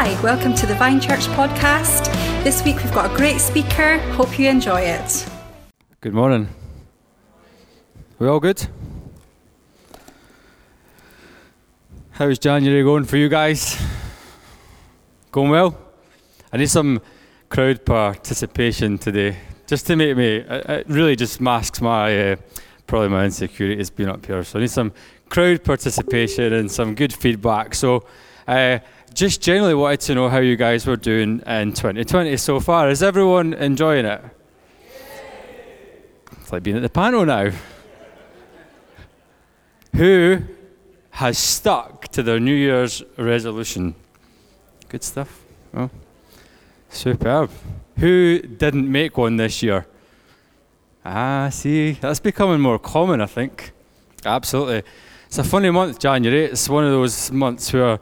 Hi, welcome to the Vine Church podcast. This week we've got a great speaker. Hope you enjoy it. Good morning. We all good? How's January going for you guys? Going well? I need some crowd participation today, just to make me. It really just masks my uh, probably my insecurities being up here. So I need some crowd participation and some good feedback. So. Uh, just generally wanted to know how you guys were doing in 2020 so far. Is everyone enjoying it? It's like being at the panel now. Who has stuck to their New Year's resolution? Good stuff. Oh, superb. Who didn't make one this year? Ah, see, that's becoming more common, I think. Absolutely. It's a funny month, January. It's one of those months where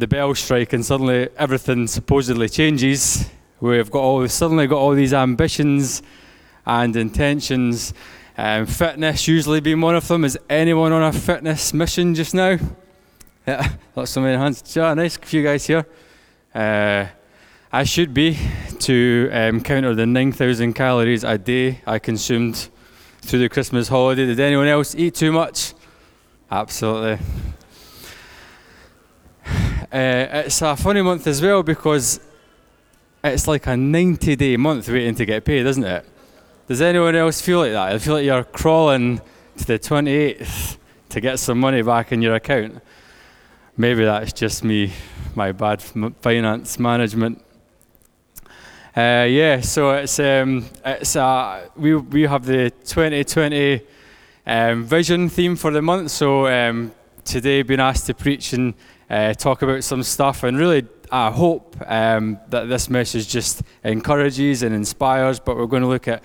the bell strike and suddenly everything supposedly changes. We've got all, suddenly got all these ambitions and intentions. Um, fitness usually being one of them. Is anyone on a fitness mission just now? Yeah, lots of many hands. Yeah, nice few guys here. Uh, I should be to um, counter the 9,000 calories a day I consumed through the Christmas holiday. Did anyone else eat too much? Absolutely. Uh, it's a funny month as well because it's like a 90 day month waiting to get paid, isn't it? Does anyone else feel like that? I feel like you're crawling to the 28th to get some money back in your account. Maybe that's just me, my bad finance management. Uh, yeah, so it's um, it's uh, we we have the 2020 um, vision theme for the month. So um, today, been asked to preach and uh, talk about some stuff, and really, I hope um, that this message just encourages and inspires. But we're going to look at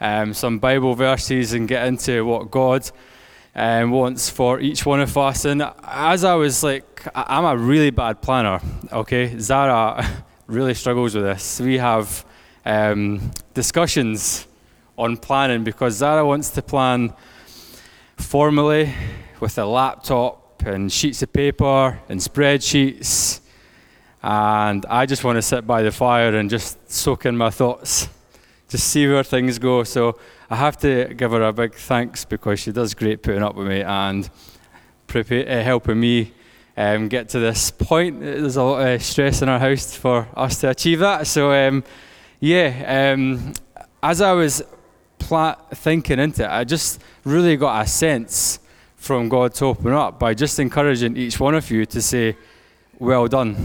um, some Bible verses and get into what God um, wants for each one of us. And as I was like, I'm a really bad planner. Okay, Zara really struggles with this. We have um, discussions on planning because Zara wants to plan formally with a laptop and sheets of paper and spreadsheets. And I just want to sit by the fire and just soak in my thoughts, just see where things go. So I have to give her a big thanks because she does great putting up with me and prepare, uh, helping me um, get to this point. There's a lot of stress in our house for us to achieve that. So, um, yeah, um, as I was pla- thinking into it, I just really got a sense from God to open up by just encouraging each one of you to say, Well done.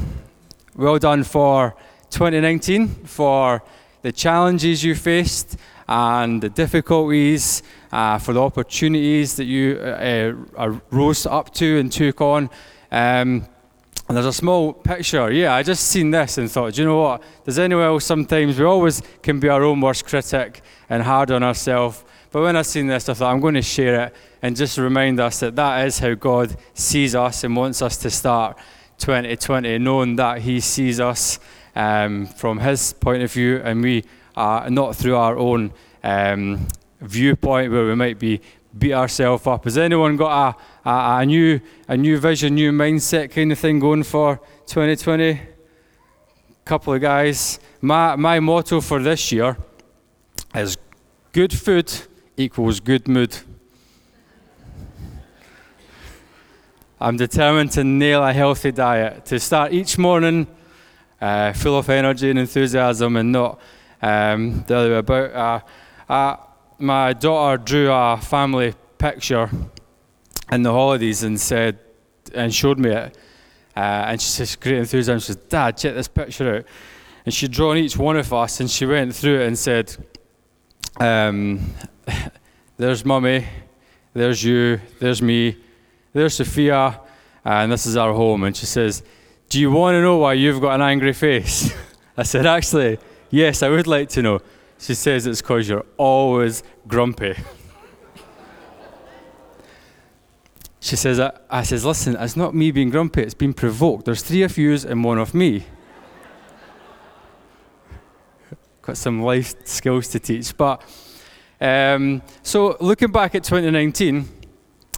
Well done for 2019, for the challenges you faced and the difficulties, uh, for the opportunities that you uh, uh, rose up to and took on. Um, and there's a small picture. Yeah, I just seen this and thought, do you know what? Does anyone else sometimes, we always can be our own worst critic and hard on ourselves. But when I seen this, I thought, I'm going to share it and just remind us that that is how God sees us and wants us to start 2020, knowing that He sees us um, from His point of view, and we are not through our own um, viewpoint where we might be beat ourselves up. Has anyone got a, a, a, new a new vision, new mindset kind of thing going for 2020? Couple of guys. My my motto for this year is good food equals good mood. I'm determined to nail a healthy diet, to start each morning uh, full of energy and enthusiasm and not um, the other way about. Uh, uh, my daughter drew a family picture in the holidays and said, and showed me it. Uh, and she says, great enthusiasm. She says, Dad, check this picture out. And she'd drawn each one of us and she went through it and said, um, There's mummy, there's you, there's me, there's Sophia, and this is our home. And she says, Do you want to know why you've got an angry face? I said, Actually, yes, I would like to know. She says it's because you're always grumpy. she says, I, I says, listen, it's not me being grumpy, it's being provoked. There's three of yous and one of me. Got some life skills to teach. But um, so looking back at 2019,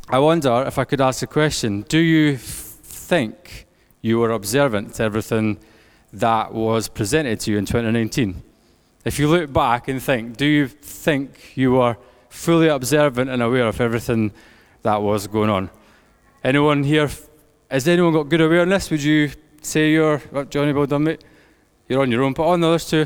I wonder if I could ask a question. Do you think you were observant to everything that was presented to you in 2019? If you look back and think, do you think you were fully observant and aware of everything that was going on? Anyone here, has anyone got good awareness? Would you say you're, oh, Johnny, well done, mate? You're on your own, but on the others too.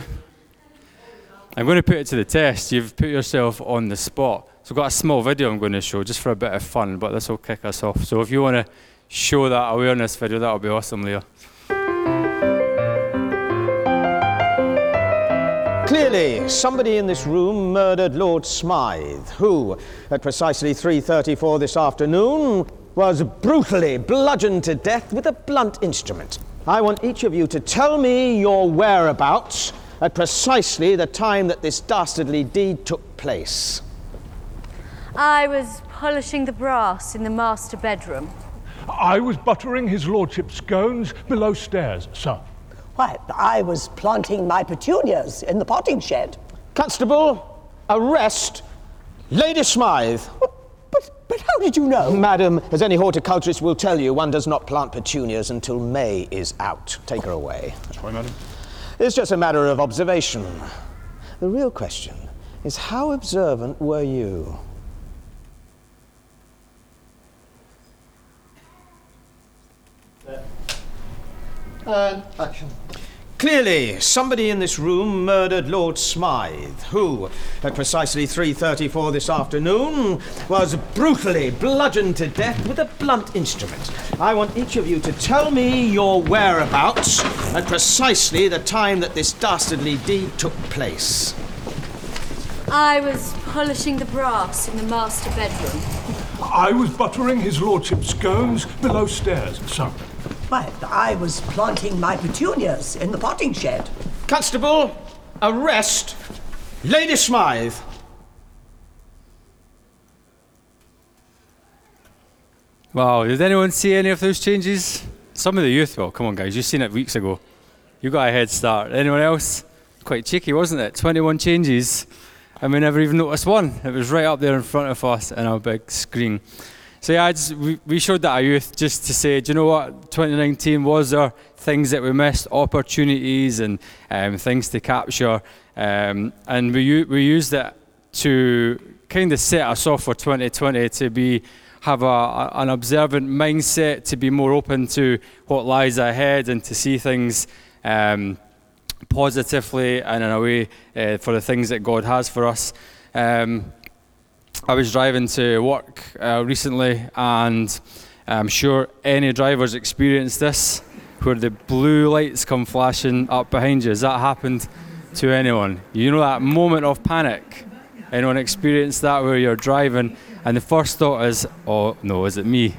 I'm going to put it to the test. You've put yourself on the spot. So I've got a small video I'm going to show just for a bit of fun, but this will kick us off. So if you want to show that awareness video, that'll be awesome, Leah. Clearly, somebody in this room murdered Lord Smythe, who, at precisely 3.34 this afternoon, was brutally bludgeoned to death with a blunt instrument. I want each of you to tell me your whereabouts at precisely the time that this dastardly deed took place. I was polishing the brass in the master bedroom. I was buttering his lordship's scones below stairs, sir. Why, I was planting my petunias in the potting shed. Constable, arrest Lady Smythe. But, but how did you know? Madam, as any horticulturist will tell you, one does not plant petunias until May is out. Take her away. That's right, madam. It's just a matter of observation. The real question is how observant were you? And action. Clearly, somebody in this room murdered Lord Smythe, who, at precisely 3.34 this afternoon, was brutally bludgeoned to death with a blunt instrument. I want each of you to tell me your whereabouts at precisely the time that this dastardly deed took place. I was polishing the brass in the master bedroom. I was buttering his lordship's scones below stairs, sir. Why, I was planting my petunias in the potting shed. Constable, arrest Lady Smythe. Wow, did anyone see any of those changes? Some of the youth well, Come on, guys, you've seen it weeks ago. You got a head start. Anyone else? Quite cheeky, wasn't it? 21 changes, and we never even noticed one. It was right up there in front of us on our big screen. So yeah, just, we, we showed that our youth just to say, do you know what? 2019 was there things that we missed, opportunities and um, things to capture, um, and we we used it to kind of set us off for 2020 to be have a, a, an observant mindset, to be more open to what lies ahead, and to see things. Um, positively and in a way uh, for the things that God has for us. Um, I was driving to work uh, recently, and I'm sure any drivers experienced this, where the blue lights come flashing up behind you. Has that happened to anyone? You know that moment of panic. Anyone experienced that where you're driving, and the first thought is, "Oh no, is it me?"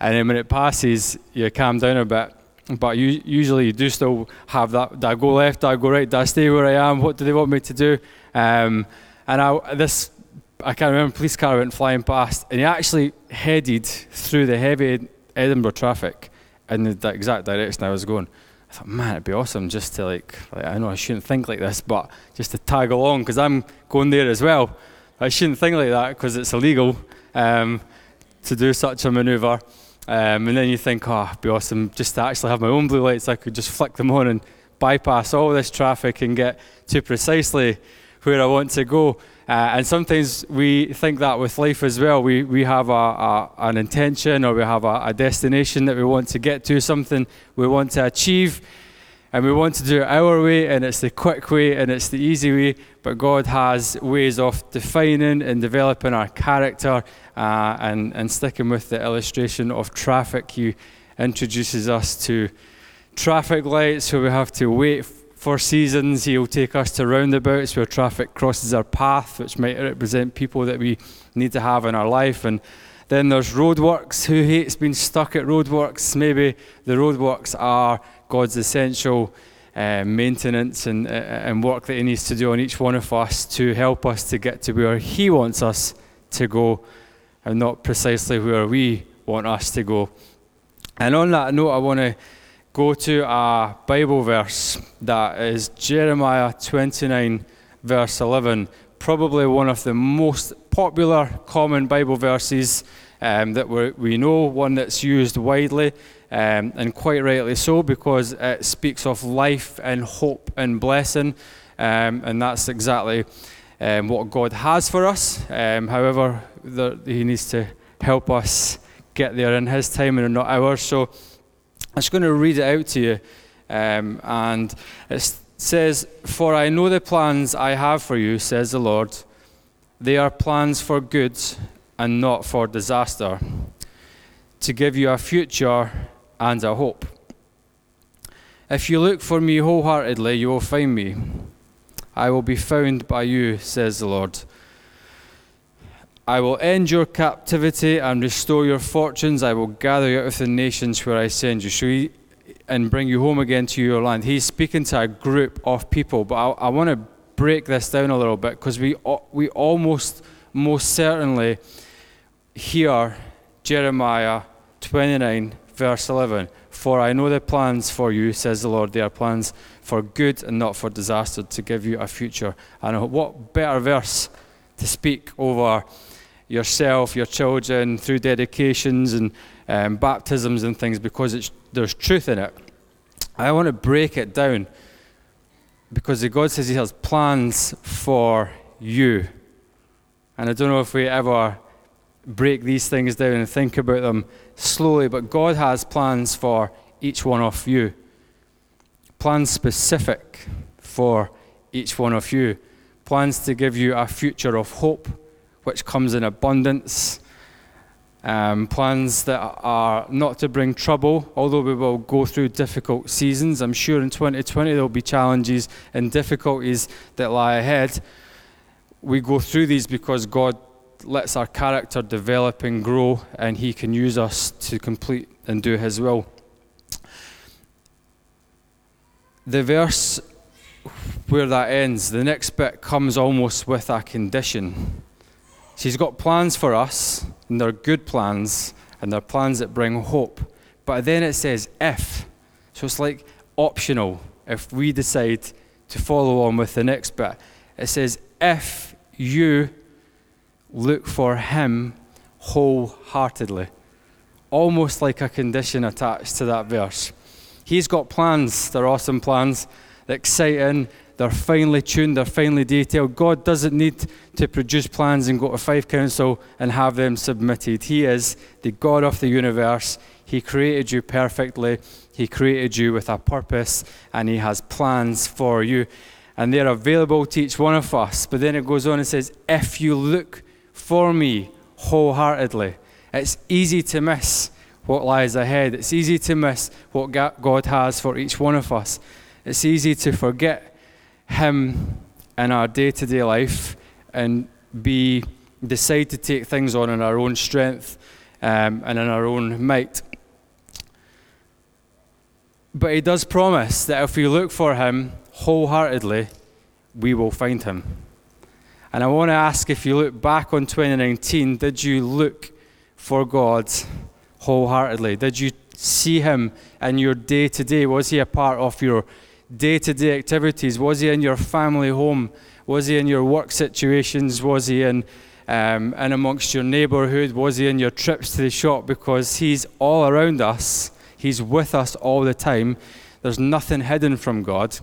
And then when it passes, you calm down a bit. But you, usually you do still have that. Do I go left? Do I go right? Do I stay where I am? What do they want me to do? Um, and I, this, I can't remember, police car went flying past, and he actually headed through the heavy Edinburgh traffic in the, exact direction I was going. I thought, man, it'd be awesome just to like, like I know I shouldn't think like this, but just to tag along because I'm going there as well. I shouldn't think like that because it's illegal um, to do such a manoeuvre. Um, and then you think, oh, it'd be awesome just to actually have my own blue lights. I could just flick them on and bypass all this traffic and get to precisely where I want to go. Uh, and sometimes we think that with life as well. We, we have a, a an intention or we have a, a, destination that we want to get to, something we want to achieve, and we want to do it our way, and it's the quick way and it's the easy way. But God has ways of defining and developing our character uh, and, and sticking with the illustration of traffic. He introduces us to traffic lights where we have to wait for seasons, He'll take us to roundabouts where traffic crosses our path, which might represent people that we need to have in our life. And then there's roadworks. Who hates being stuck at roadworks? Maybe the roadworks are God's essential uh, maintenance and, uh, and work that He needs to do on each one of us to help us to get to where He wants us to go and not precisely where we want us to go. And on that note, I want to go to a Bible verse that is Jeremiah 29, verse 11. Probably one of the most popular, common Bible verses um, that we know, one that's used widely, um, and quite rightly so, because it speaks of life and hope and blessing, um, and that's exactly um, what God has for us. Um, however, there, He needs to help us get there in His time and not ours. So I'm just going to read it out to you. Um, and it says, For I know the plans I have for you, says the Lord. They are plans for good and not for disaster, to give you a future and a hope. If you look for me wholeheartedly, you will find me. I will be found by you, says the Lord. I will end your captivity and restore your fortunes. I will gather you out of the nations where I send you. So he, and bring you home again to your land. He's speaking to a group of people, but I, I want to break this down a little bit because we, we almost, most certainly hear Jeremiah 29, verse 11. For I know the plans for you, says the Lord. They are plans for good and not for disaster, to give you a future. And what better verse to speak over yourself, your children, through dedications and um, baptisms and things because there's truth in it. I want to break it down because God says He has plans for you. And I don't know if we ever break these things down and think about them slowly, but God has plans for each one of you. Plans specific for each one of you. Plans to give you a future of hope which comes in abundance. Um, plans that are not to bring trouble, although we will go through difficult seasons. I'm sure in 2020 there will be challenges and difficulties that lie ahead. We go through these because God lets our character develop and grow, and He can use us to complete and do His will. The verse where that ends, the next bit comes almost with a condition. She's got plans for us, and they're good plans, and they're plans that bring hope. But then it says if. So it's like optional if we decide to follow on with the next bit. It says, if you look for Him wholeheartedly. Almost like a condition attached to that verse. He's got plans, they're awesome plans, exciting, they're finely tuned, they're finely detailed. God doesn't need to produce plans and go to Fife Council and have them submitted. He is the God of the universe. He created you perfectly, He created you with a purpose, and He has plans for you. And they're available to each one of us. But then it goes on and says, If you look for me wholeheartedly, it's easy to miss what lies ahead. It's easy to miss what God has for each one of us. It's easy to forget him in our day to day life and be decide to take things on in our own strength um, and in our own might. But he does promise that if we look for him wholeheartedly, we will find him. And I want to ask if you look back on 2019, did you look for God wholeheartedly? Did you see him in your day to day? Was he a part of your day to day activities? Was he in your family home? Was he in your work situations? Was he in, um, in amongst your neighborhood? Was he in your trips to the shop? Because he's all around us, he's with us all the time. There's nothing hidden from God.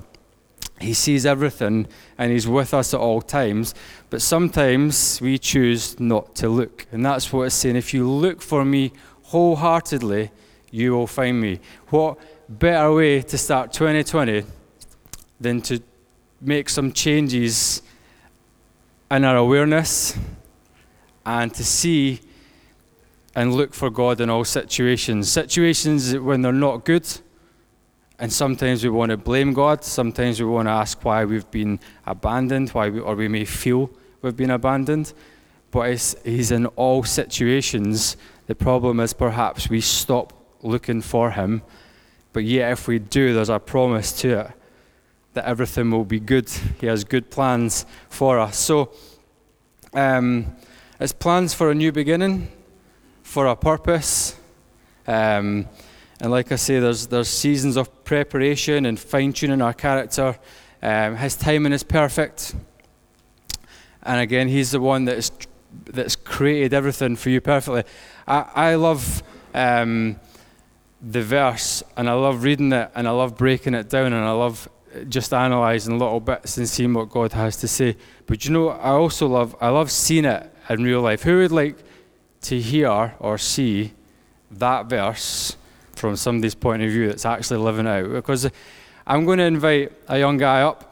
He sees everything and he's with us at all times. But sometimes we choose not to look. And that's what it's saying. If you look for me wholeheartedly, you will find me. What better way to start 2020 than to make some changes in our awareness and to see and look for God in all situations. Situations when they're not good, and sometimes we want to blame God, sometimes we want to ask why we've been abandoned, why we, or we may feel we've been abandoned. But He's in all situations. The problem is perhaps we stop looking for Him but yet, if we do, there's a promise to it that everything will be good. He has good plans for us. So, um, it's plans for a new beginning, for a purpose. Um, and like I say, there's, there's seasons of preparation and fine tuning our character. Um, his timing is perfect. And again, he's the one that is, that's created everything for you perfectly. I, I love um, the verse and I love reading it and I love breaking it down and I love just analysing little bits and seeing what God has to say. But you know, I also love I love seeing it in real life. Who would like to hear or see that verse from somebody's point of view that's actually living out? Because I'm going to invite a young guy up.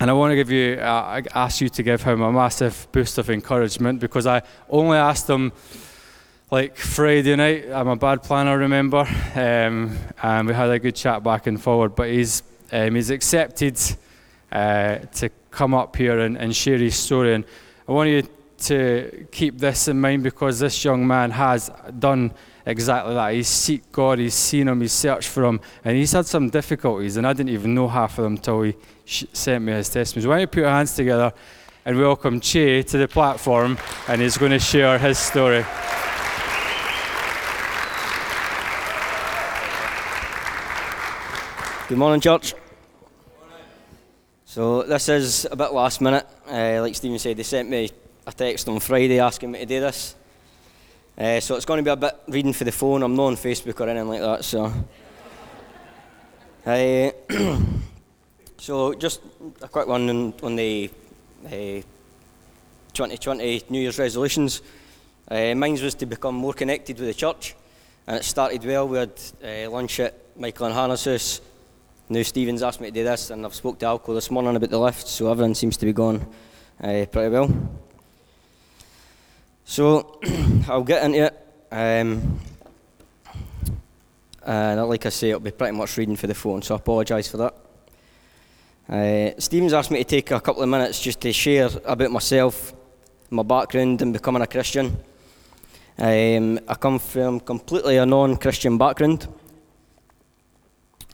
And I want to give you, uh, ask you to give him a massive boost of encouragement because I only asked him like Friday night. I'm a bad planner, remember? Um, and we had a good chat back and forward. But he's um, he's accepted uh, to come up here and, and share his story. And I want you to keep this in mind because this young man has done exactly that. He's seek God, he's seen him, he's searched for him, and he's had some difficulties, and I didn't even know half of them until he sh- sent me his testimony. So why don't you put your hands together and welcome Che to the platform, and he's going to share his story. Good morning, church. So this is a bit last minute. Uh, like Stephen said, they sent me a text on Friday asking me to do this. Uh, so it's going to be a bit reading for the phone. I'm not on Facebook or anything like that. So, uh, so just a quick one on, on the 2020 uh, New Year's resolutions. Uh, mine was to become more connected with the church, and it started well. We had uh, lunch at Michael and Hannah's house now Stephen's asked me to do this, and I've spoke to Alco this morning about the lift, so everything seems to be going uh, pretty well. So I'll get into it. Um, and like I say, it'll be pretty much reading for the phone, so I apologise for that. Uh, Stephen's asked me to take a couple of minutes just to share about myself, my background in becoming a Christian. Um, I come from completely a non Christian background.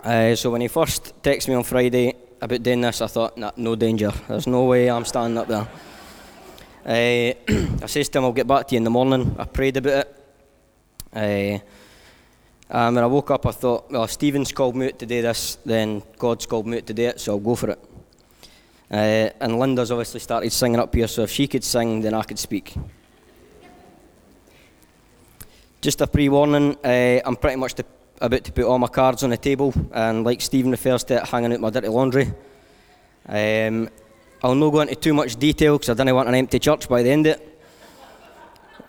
Uh, so when he first texted me on Friday about doing this, I thought, nah, no danger. There's no way I'm standing up there. Uh, I says to him, I'll get back to you in the morning. I prayed about it. Uh, and when I woke up, I thought, well, Stephen's called me out to do this, then God's called me out to do it, so I'll go for it. Uh, and Linda's obviously started singing up here, so if she could sing, then I could speak. Just a pre warning, uh, I'm pretty much the about to put all my cards on the table, and like Stephen refers to it, hanging out my dirty laundry. Um, I'll not go into too much detail because I don't want an empty church by the end of it.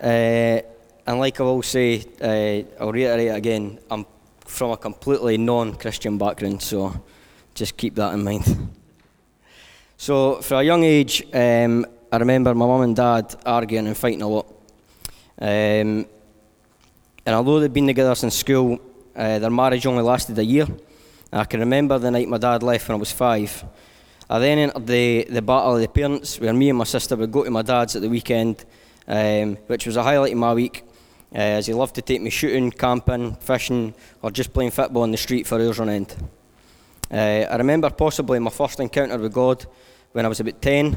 Uh, and like I will say, uh, I'll reiterate again, I'm from a completely non Christian background, so just keep that in mind. So, for a young age, um, I remember my mum and dad arguing and fighting a lot. Um, and although they'd been together since school, uh, their marriage only lasted a year. I can remember the night my dad left when I was five. I then entered the, the battle of the parents, where me and my sister would go to my dad's at the weekend, um, which was a highlight of my week, uh, as he loved to take me shooting, camping, fishing, or just playing football in the street for hours on end. Uh, I remember possibly my first encounter with God when I was about 10.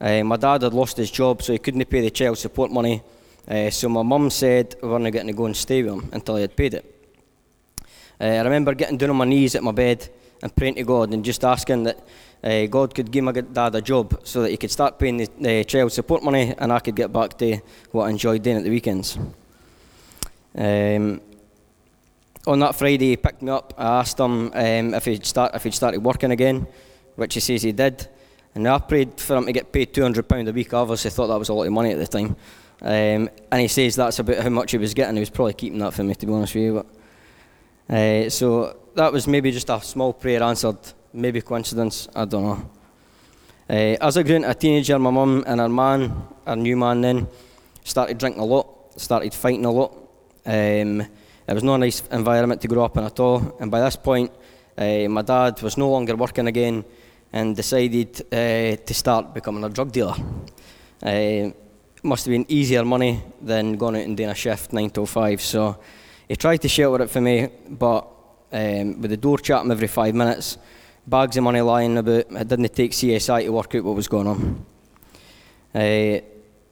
Uh, my dad had lost his job, so he couldn't pay the child support money. Uh, so my mum said we weren't getting to go and stay with him until he had paid it. Uh, I remember getting down on my knees at my bed and praying to God and just asking that uh, God could give my dad a job so that he could start paying the, child support money and I could get back to what I enjoyed doing at the weekends. Um, on that Friday, he picked me up. I asked him um, if, he'd start, if he'd started working again, which he says he did. And I prayed for him to get paid £200 a week. I obviously thought that was a lot of money at the time. Um, and he says that's about how much he was getting. He was probably keeping that for me, to be honest with you. But uh, so that was maybe just a small prayer answered, maybe coincidence, I don't know. Uh, as I grew into a teenager, my mum and her man, her new man then, started drinking a lot, started fighting a lot. Um, it was not a nice environment to grow up in at all. And by this point, uh, my dad was no longer working again and decided uh, to start becoming a drug dealer. Uh, must have been easier money than going out and doing a shift 9 to 5. So he tried to shelter it for me, but um, with the door chatting every five minutes, bags of money lying about, it didn't take CSI to work out what was going on. Uh,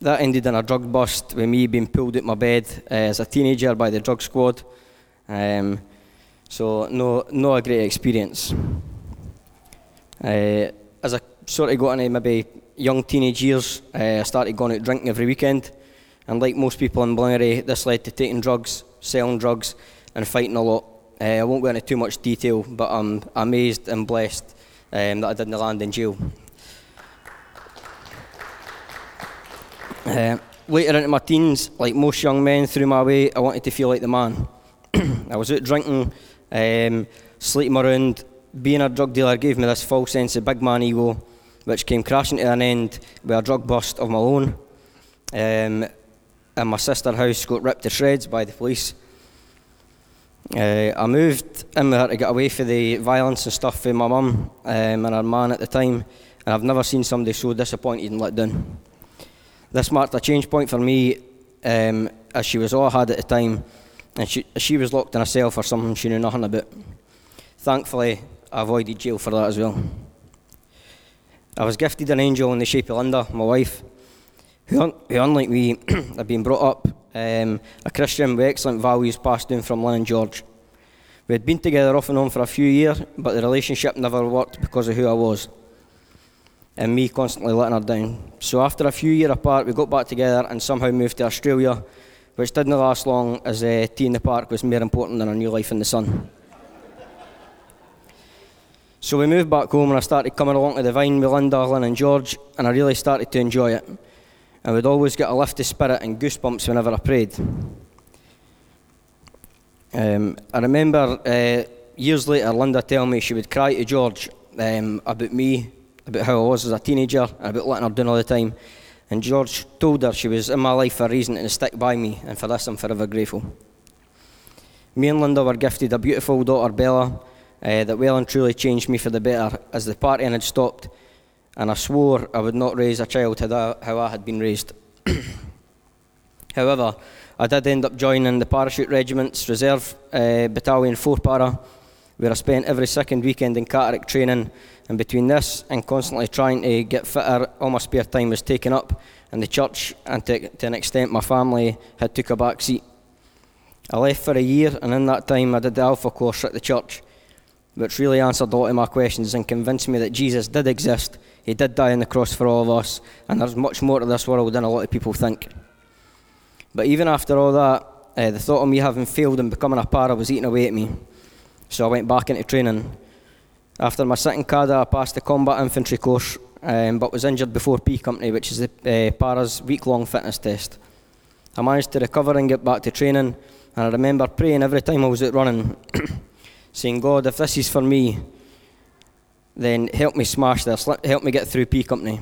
that ended in a drug bust with me being pulled out my bed uh, as a teenager by the drug squad. Um, so no, no a great experience. Uh, as I sort of got into maybe young teenage years, uh, I started going out drinking every weekend. And like most people in Ballingry, this led to taking drugs, selling drugs, and fighting a lot. Uh, I won't go into too much detail, but I'm amazed and blessed um, that I didn't land in jail. Uh, later into my teens, like most young men through my way, I wanted to feel like the man. I was out drinking, um, sleeping around. Being a drug dealer gave me this false sense of big man ego, which came crashing to an end with a drug bust of my own. Um, and my sister's house got ripped to shreds by the police. Uh, I moved in with her to get away from the violence and stuff with my mum um, and her man at the time, and I've never seen somebody so disappointed and let down. This marked a change point for me, um, as she was all I had at the time, and she, she was locked in a cell for something she knew nothing about. Thankfully, I avoided jail for that as well. I was gifted an angel in the shape of Linda, my wife, who, un- who unlike me, had been brought up um, a Christian with excellent values passed down from Lynn and George. We had been together off and on for a few years, but the relationship never worked because of who I was and me constantly letting her down. So after a few years apart, we got back together and somehow moved to Australia, which didn't last long as uh, T in the Park was more important than a new life in the sun. So we moved back home and I started coming along to the Vine with Linda, Lynn and George, and I really started to enjoy it. I would always get a lift of spirit and goosebumps whenever I prayed. Um, I remember uh, years later, Linda telling me she would cry to George um, about me, about how I was as a teenager, and about letting her down all the time. And George told her she was in my life for a reason and to stick by me, and for this I'm forever grateful. Me and Linda were gifted a beautiful daughter, Bella, uh, that well and truly changed me for the better as the partying had stopped and I swore I would not raise a child how I had been raised. However, I did end up joining the Parachute Regiment's Reserve uh, Battalion 4 Para, where I spent every second weekend in Catterick training. And between this and constantly trying to get fitter, all my spare time was taken up in the church, and to, to an extent, my family had took a back seat. I left for a year, and in that time, I did the Alpha course at the church, which really answered a lot of my questions and convinced me that Jesus did exist he did die on the cross for all of us, and there's much more to this world than a lot of people think. But even after all that, uh, the thought of me having failed and becoming a para was eating away at me. So I went back into training. After my second CADA, I passed the combat infantry course, um, but was injured before P Company, which is the uh, para's week long fitness test. I managed to recover and get back to training, and I remember praying every time I was out running, saying, God, if this is for me, then help me smash this, help me get through P Company.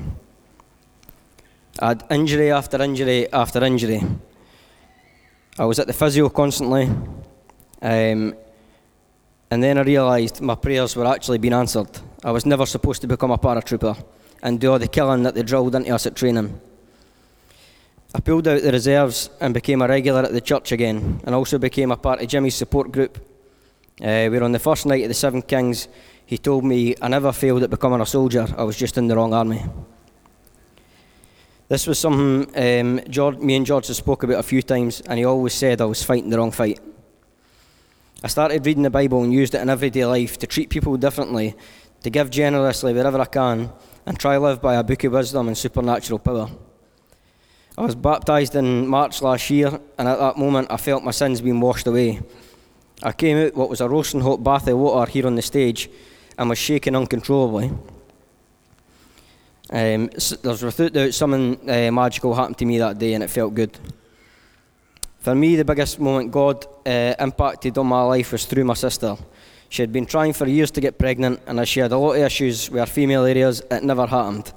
I had injury after injury after injury. I was at the physio constantly, um, and then I realised my prayers were actually being answered. I was never supposed to become a paratrooper and do all the killing that they drilled into us at training. I pulled out the reserves and became a regular at the church again, and also became a part of Jimmy's support group. Uh, we were on the first night of the Seven Kings he told me I never failed at becoming a soldier, I was just in the wrong army. This was something um, George, me and George have spoke about a few times, and he always said I was fighting the wrong fight. I started reading the Bible and used it in everyday life to treat people differently, to give generously wherever I can, and try live by a book of wisdom and supernatural power. I was baptised in March last year, and at that moment I felt my sins being washed away. I came out what was a roasting hot bath of water here on the stage, and was shaking uncontrollably. Um, there's without doubt something uh, magical happened to me that day, and it felt good. For me, the biggest moment God uh, impacted on my life was through my sister. She had been trying for years to get pregnant, and as she had a lot of issues with her female areas, it never happened,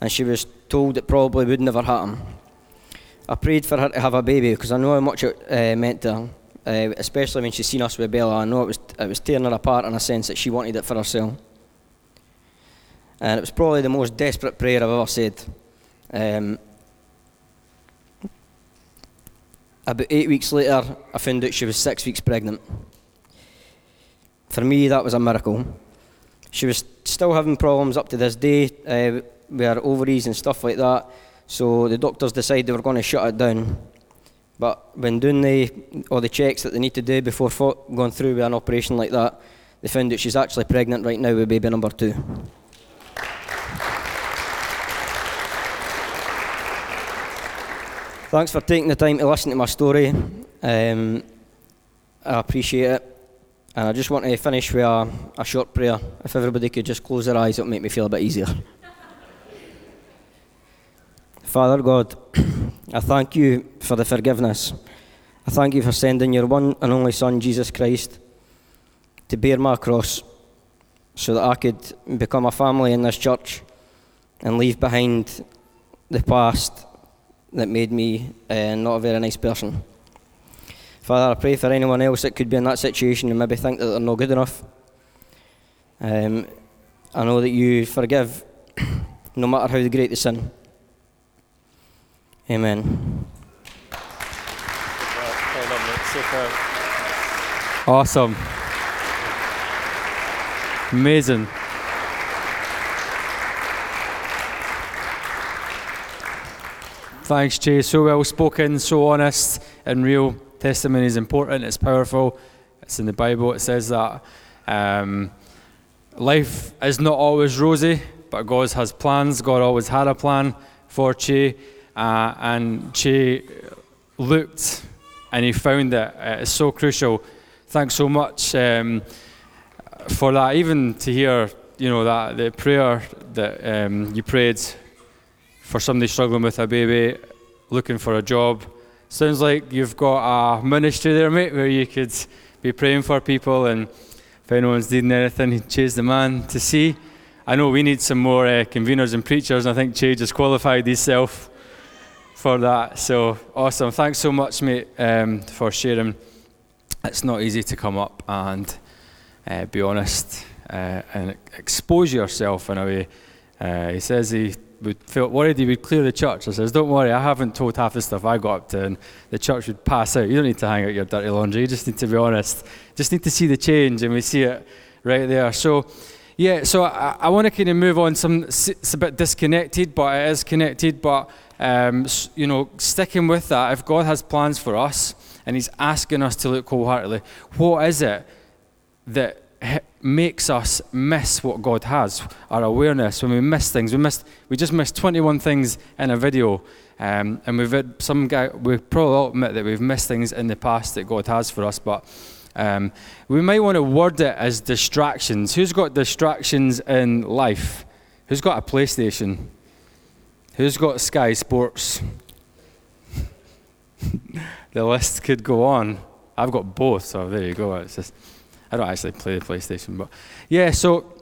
and she was told it probably would never happen. I prayed for her to have a baby because I know how much it uh, meant to her uh, especially when she's seen us with Bella. I know it was, it was tearing her apart in a sense that she wanted it for herself. And it was probably the most desperate prayer I've ever said. Um, about eight weeks later, I found out she was six weeks pregnant. For me, that was a miracle. She was still having problems up to this day uh, with her ovaries and stuff like that. So the doctors decided they were going to shut it down. But when doing the, all the checks that they need to do before fo- going through with an operation like that, they found that she's actually pregnant right now with baby number two. Thanks for taking the time to listen to my story. Um, I appreciate it. And I just want to finish with a, a short prayer. If everybody could just close their eyes, it would make me feel a bit easier. Father God, I thank you for the forgiveness. I thank you for sending your one and only Son, Jesus Christ, to bear my cross so that I could become a family in this church and leave behind the past that made me uh, not a very nice person. Father, I pray for anyone else that could be in that situation and maybe think that they're not good enough. Um, I know that you forgive no matter how great the sin. Amen. Awesome. Amazing. Thanks, Jay. So well spoken, so honest and real. Testimony is important, it's powerful. It's in the Bible, it says that. Um, life is not always rosy, but God has plans. God always had a plan for Che. Uh, and Che looked and he found that uh, it's so crucial. Thanks so much um, for that. Even to hear, you know, that the prayer that um, you prayed for somebody struggling with a baby, looking for a job. Sounds like you've got a ministry there, mate, where you could be praying for people, and if anyone's needing anything, Che's the man to see. I know we need some more uh, conveners and preachers, and I think Che just qualified himself for that. So awesome. Thanks so much, mate, um, for sharing. It's not easy to come up and uh, be honest uh, and expose yourself in a way. Uh, he says he would felt worried he would clear the church. I says, Don't worry, I haven't told half the stuff I got up to, and the church would pass out. You don't need to hang out your dirty laundry, you just need to be honest. Just need to see the change, and we see it right there. So, yeah, so I, I want to kind of move on. Some It's a bit disconnected, but it is connected. But, um, you know, sticking with that, if God has plans for us and He's asking us to look wholeheartedly, what is it that makes us miss what God has, our awareness. When we miss things, we missed, we just missed 21 things in a video, um, and we've had some guy. We probably admit that we've missed things in the past that God has for us, but um, we might want to word it as distractions. Who's got distractions in life? Who's got a PlayStation? Who's got Sky Sports? the list could go on. I've got both, so there you go. It's just I don't actually play the PlayStation, but yeah, so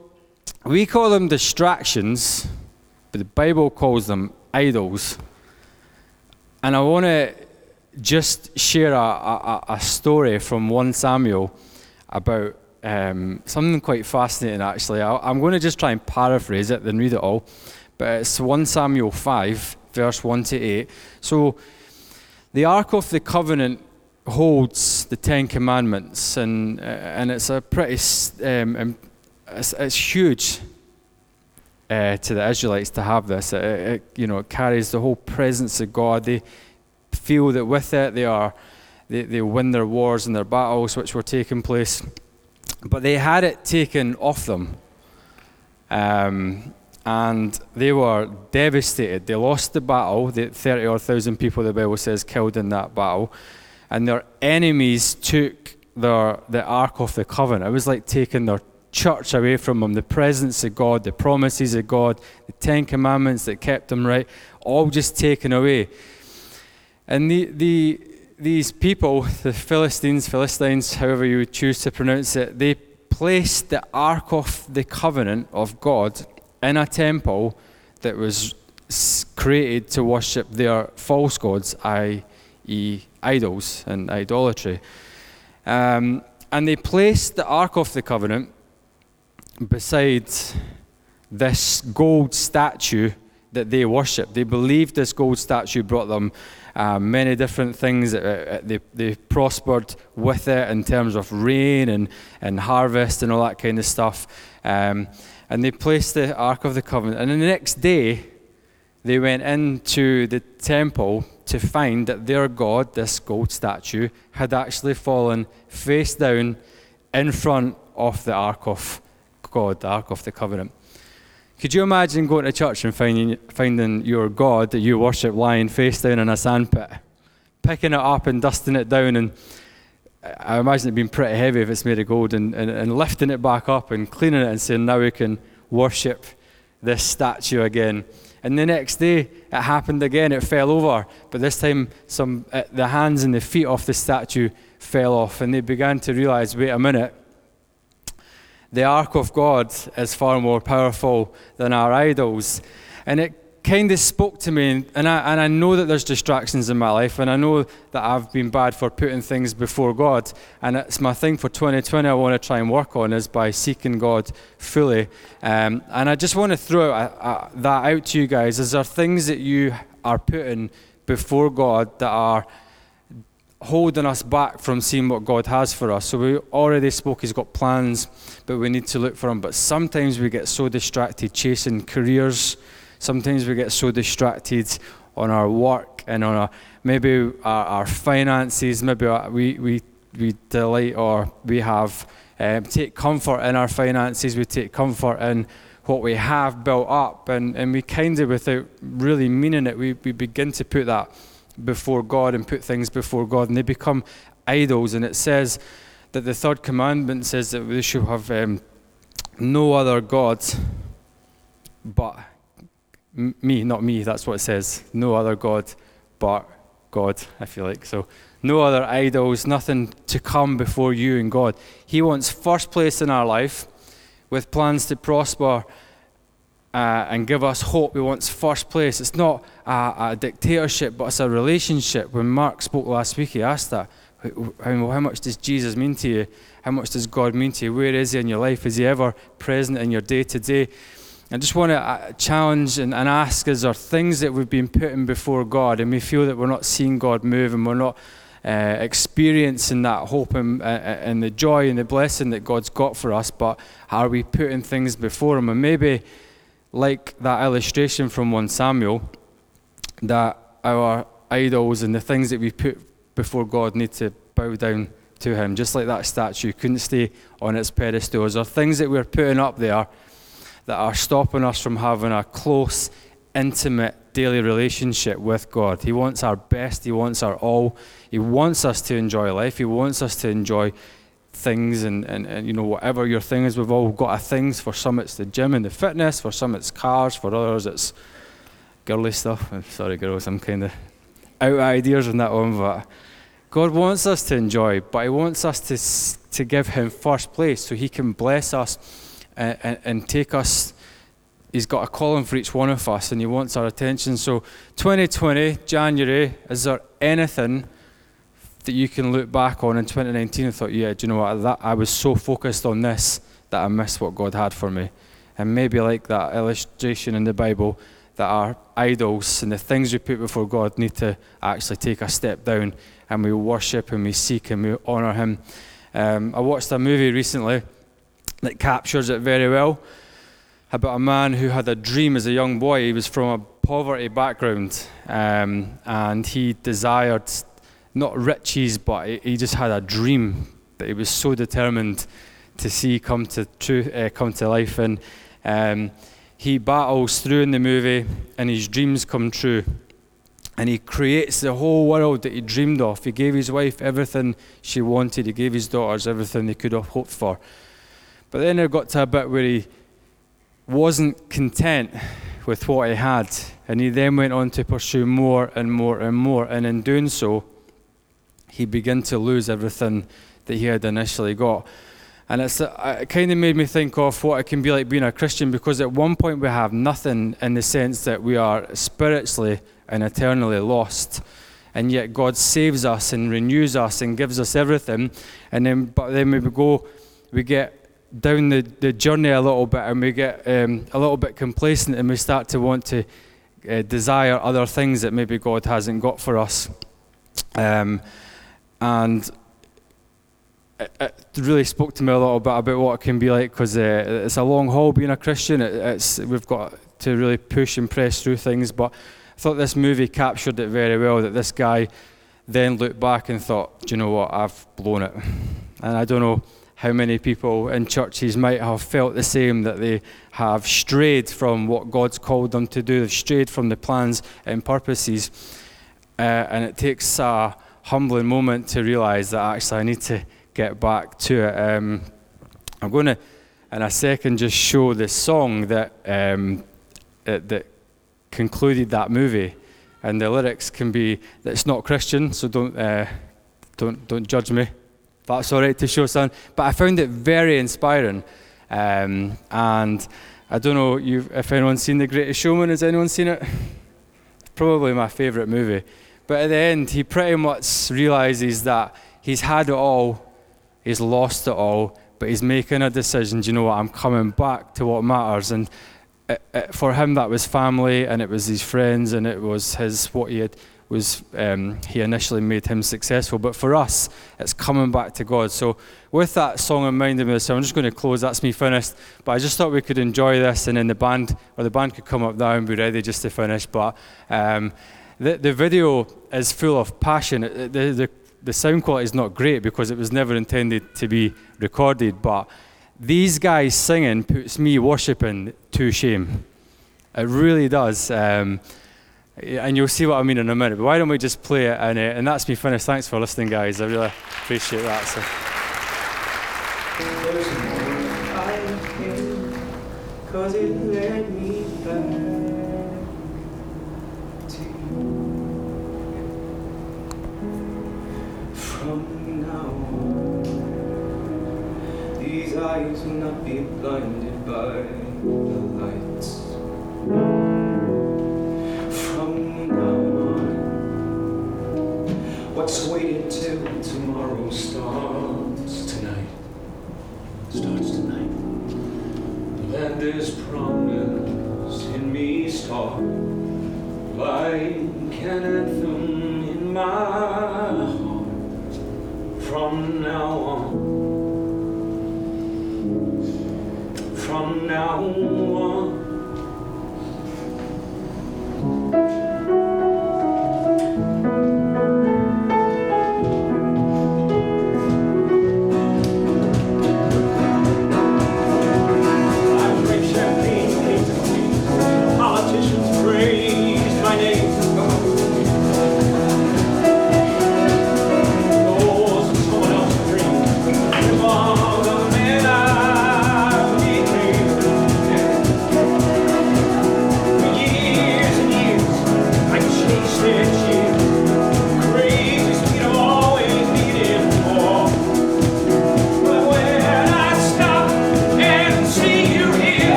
we call them distractions, but the Bible calls them idols. And I want to just share a, a, a, story from 1 Samuel about um, something quite fascinating, actually. I, I'm going to just try and paraphrase it, then read it all. But it's 1 Samuel 5, verse 1 to 8. So the Ark of the Covenant holds the Ten Commandments, and uh, and it's a pretty um, it's, it's, huge uh, to the Israelites to have this. It, it, you know, it carries the whole presence of God. They feel that with it they are they, they win their wars and their battles which were taking place, but they had it taken off them. Um, and they were devastated. They lost the battle. The 30 or 1,000 people, the Bible says, killed in that battle and their enemies took their, the Ark of the Covenant. It was like taking their church away from them, the presence of God, the promises of God, the Ten Commandments that kept them right, all just taken away. And the, the, these people, the Philistines, Philistines, however you choose to pronounce it, they placed the Ark of the Covenant of God in a temple that was created to worship their false gods, i.e., idols and idolatry. Um, and they placed the Ark of the Covenant beside this gold statue that they worshipped. They believed this gold statue brought them uh, many different things. Uh, they, they prospered with it in terms of rain and, and harvest and all that kind of stuff. Um, and they placed the Ark of the Covenant. And the next day, they went into the temple to find that their god, this gold statue, had actually fallen face down in front of the Ark of God, the Ark of the Covenant. Could you imagine going to church and finding, finding your God that you worship lying face down in a sandpit, picking it up and dusting it down? And I imagine it being pretty heavy if it's made of gold, and, and, and lifting it back up and cleaning it and saying, Now we can worship this statue again. And the next day, it happened again. It fell over, but this time, some uh, the hands and the feet off the statue fell off, and they began to realize, wait a minute, the ark of God is far more powerful than our idols, and it kind of spoke to me, and I, and I know that there's distractions in my life, and I know that I've been bad for putting things before God, and it's my thing for 2020 I want to try and work on is by seeking God fully. Um, and I just want to throw that out to you guys. Is there things that you are putting before God that are holding us back from seeing what God has for us. So we already spoke, He's got plans, but we need to look for Him. But sometimes we get so distracted chasing careers, Sometimes we get so distracted on our work and on our, maybe our, our finances, maybe we, we, we delight or we have, um, take comfort in our finances, we take comfort in what we have built up, and, and we kind of, without really meaning it, we, we begin to put that before God and put things before God, and they become idols. And it says that the third commandment says that we should have um, no other gods but me, not me, that's what it says. No other God but God, I feel like. So, no other idols, nothing to come before you and God. He wants first place in our life with plans to prosper uh, and give us hope. He wants first place. It's not a, a, dictatorship, but it's a relationship. When Mark spoke last week, he asked that. How, much does Jesus mean to you? How much does God mean to you? Where is He in your life? Is He ever present in your day to day? I just want to uh, challenge and, and ask is there things that we've been putting before God and we feel that we're not seeing God move and we're not uh, experiencing that hope and, uh, uh, and the joy and the blessing that God's got for us, but are we putting things before Him? And maybe, like that illustration from 1 Samuel, that our idols and the things that we put before God need to bow down to Him, just like that statue couldn't stay on its pedestal. Or things that we're putting up there that are stopping us from having a close, intimate, daily relationship with God. He wants our best, He wants our all. He wants us to enjoy life, He wants us to enjoy things and, and, and you know whatever your thing is we've all got our things for some it's the gym and the fitness for some it's cars for others it's girly stuff I'm sorry girls I'm kind of out of ideas on that one but God wants us to enjoy but he wants us to, to give him first place so he can bless us and, and, and take us. He's got a calling for each one of us and He wants our attention. So, 2020, January, is there anything that you can look back on in 2019 and thought, yeah, do you know what? That, I was so focused on this that I missed what God had for me. And maybe like that illustration in the Bible, that our idols and the things we put before God need to actually take a step down and we worship and we seek and we honour Him. Um, I watched a movie recently that captures it very well about a man who had a dream as a young boy. He was from a poverty background um, and he desired not riches, but he just had a dream that he was so determined to see come to uh, come to life. And um, he battles through in the movie, and his dreams come true. And he creates the whole world that he dreamed of. He gave his wife everything she wanted. He gave his daughters everything they could have hoped for. But then it got to a bit where he wasn't content with what he had, and he then went on to pursue more and more and more. And in doing so, he began to lose everything that he had initially got. And it's, uh, it kind of made me think of what it can be like being a Christian because at one point we have nothing in the sense that we are spiritually and eternally lost. And yet God saves us and renews us and gives us everything. And then, but then we go, we get down the, the journey a little bit and we get um, a little bit complacent and we start to want to uh, desire other things that maybe God hasn't got for us. Um, and it, it, really spoke to me a little bit about what it can be like because uh, it's a long haul being a Christian. It, it's, we've got to really push and press through things. But I thought this movie captured it very well that this guy then looked back and thought, do you know what, I've blown it. And I don't know how many people in churches might have felt the same that they have strayed from what God's called them to do, they've strayed from the plans and purposes. Uh, and it takes a humbling moment to realize that actually I need to get back to it. Um, I'm going to, in a second, just show the song that, um, that, that concluded that movie. And the lyrics can be, it's not Christian, so don't, uh, don't, don't judge me that's all right to show son. But I found it very inspiring. Um, and I don't know if anyone's seen The Greatest Showman. Has anyone seen it? Probably my favourite movie. But at the end, he pretty much realizes that he's had it all, he's lost it all, but he's making a decision. Do you know what? I'm coming back to what matters. And it, it, for him, that was family, and it was his friends, and it was his what he had was um, he initially made him successful. But for us, it's coming back to God. So with that song in mind, I'm just going to close. That's me finished. But I just thought we could enjoy this, and then the band or the band could come up now and be ready just to finish. But um, the the video is full of passion. The, the the sound quality is not great because it was never intended to be recorded. But these guys singing puts me worshiping to shame. It really does. Um, and you'll see what I mean in a minute. But why don't we just play it? And, uh, and that's me finished. Thanks for listening, guys. I really appreciate that. So. Cause eyes will not be blinded by the lights. From now on, what's waiting till tomorrow starts tonight? Starts tonight. And there's promise in me start like an anthem in my heart from now on. From now on.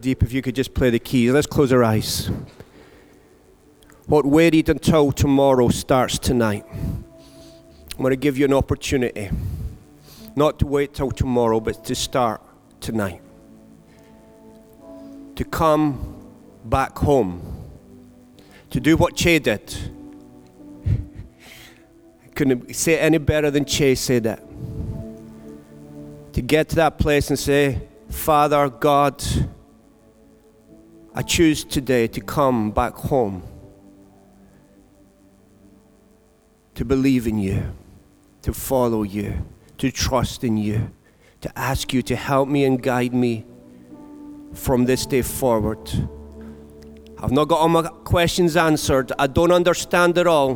Deep, if you could just play the keys. Let's close our eyes. What waited until tomorrow starts tonight. I'm going to give you an opportunity not to wait till tomorrow, but to start tonight. To come back home. To do what Che did. I couldn't say it any better than Che said it. To get to that place and say, Father God, I choose today to come back home. To believe in you, to follow you, to trust in you, to ask you to help me and guide me from this day forward. I've not got all my questions answered. I don't understand it all.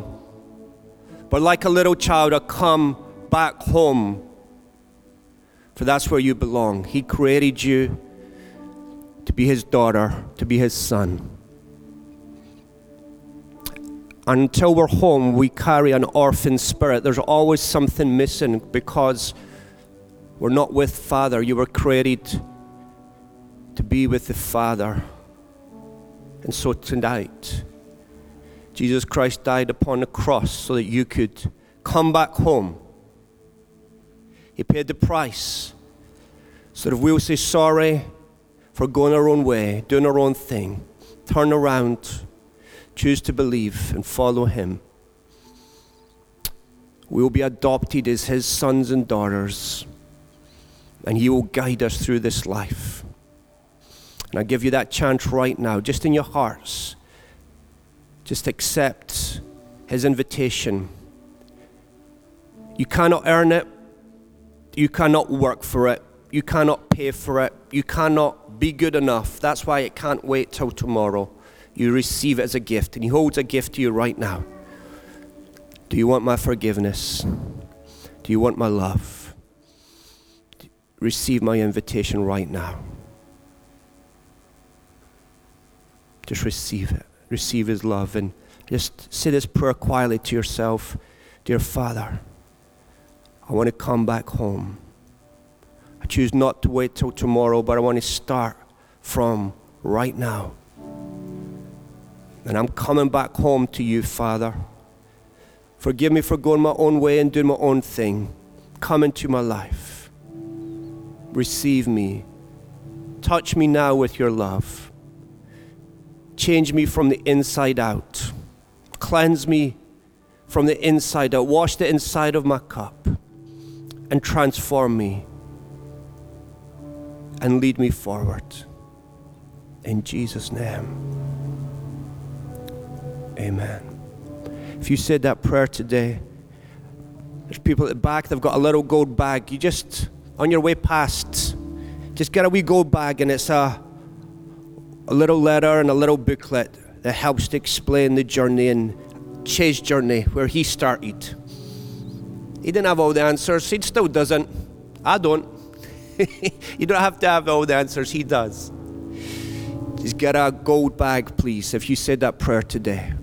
But like a little child, I come back home. For that's where you belong. He created you to be his daughter, to be his son. Until we're home, we carry an orphan spirit. There's always something missing because we're not with Father. You were created to be with the Father. And so tonight, Jesus Christ died upon the cross so that you could come back home. He paid the price so that if we'll say sorry for going our own way, doing our own thing, turn around, choose to believe and follow Him, we will be adopted as His sons and daughters, and He will guide us through this life. And I give you that chance right now, just in your hearts. Just accept His invitation. You cannot earn it, you cannot work for it, you cannot pay for it, you cannot be good enough. That's why it can't wait till tomorrow. You receive it as a gift, and He holds a gift to you right now. Do you want my forgiveness? Do you want my love? Receive my invitation right now. Just receive it. Receive His love. And just say this prayer quietly to yourself Dear Father, I want to come back home. I choose not to wait till tomorrow, but I want to start from right now. And I'm coming back home to you, Father. Forgive me for going my own way and doing my own thing. Come into my life. Receive me. Touch me now with your love. Change me from the inside out. Cleanse me from the inside out. Wash the inside of my cup and transform me and lead me forward. In Jesus' name. Amen. If you said that prayer today, there's people at the back, they've got a little gold bag. You just, on your way past, just get a wee gold bag and it's a a little letter and a little booklet that helps to explain the journey and Che's journey, where he started. He didn't have all the answers, he still doesn't. I don't. you don't have to have all the answers, he does. Just get a gold bag, please, if you said that prayer today.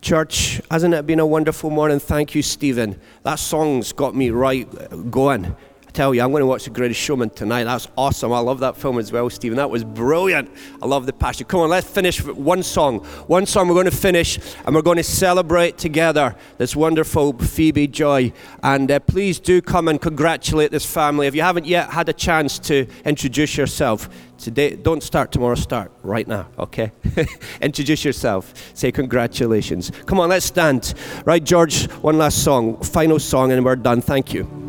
Church, hasn't it been a wonderful morning? Thank you, Stephen. That song's got me right uh, going tell you, I'm going to watch The Greatest Showman tonight. That's awesome. I love that film as well, Stephen. That was brilliant. I love the passion. Come on, let's finish with one song. One song we're going to finish, and we're going to celebrate together this wonderful Phoebe Joy. And uh, please do come and congratulate this family. If you haven't yet had a chance to introduce yourself, today, don't start tomorrow, start right now, okay? introduce yourself. Say congratulations. Come on, let's stand. Right, George, one last song, final song, and we're done. Thank you.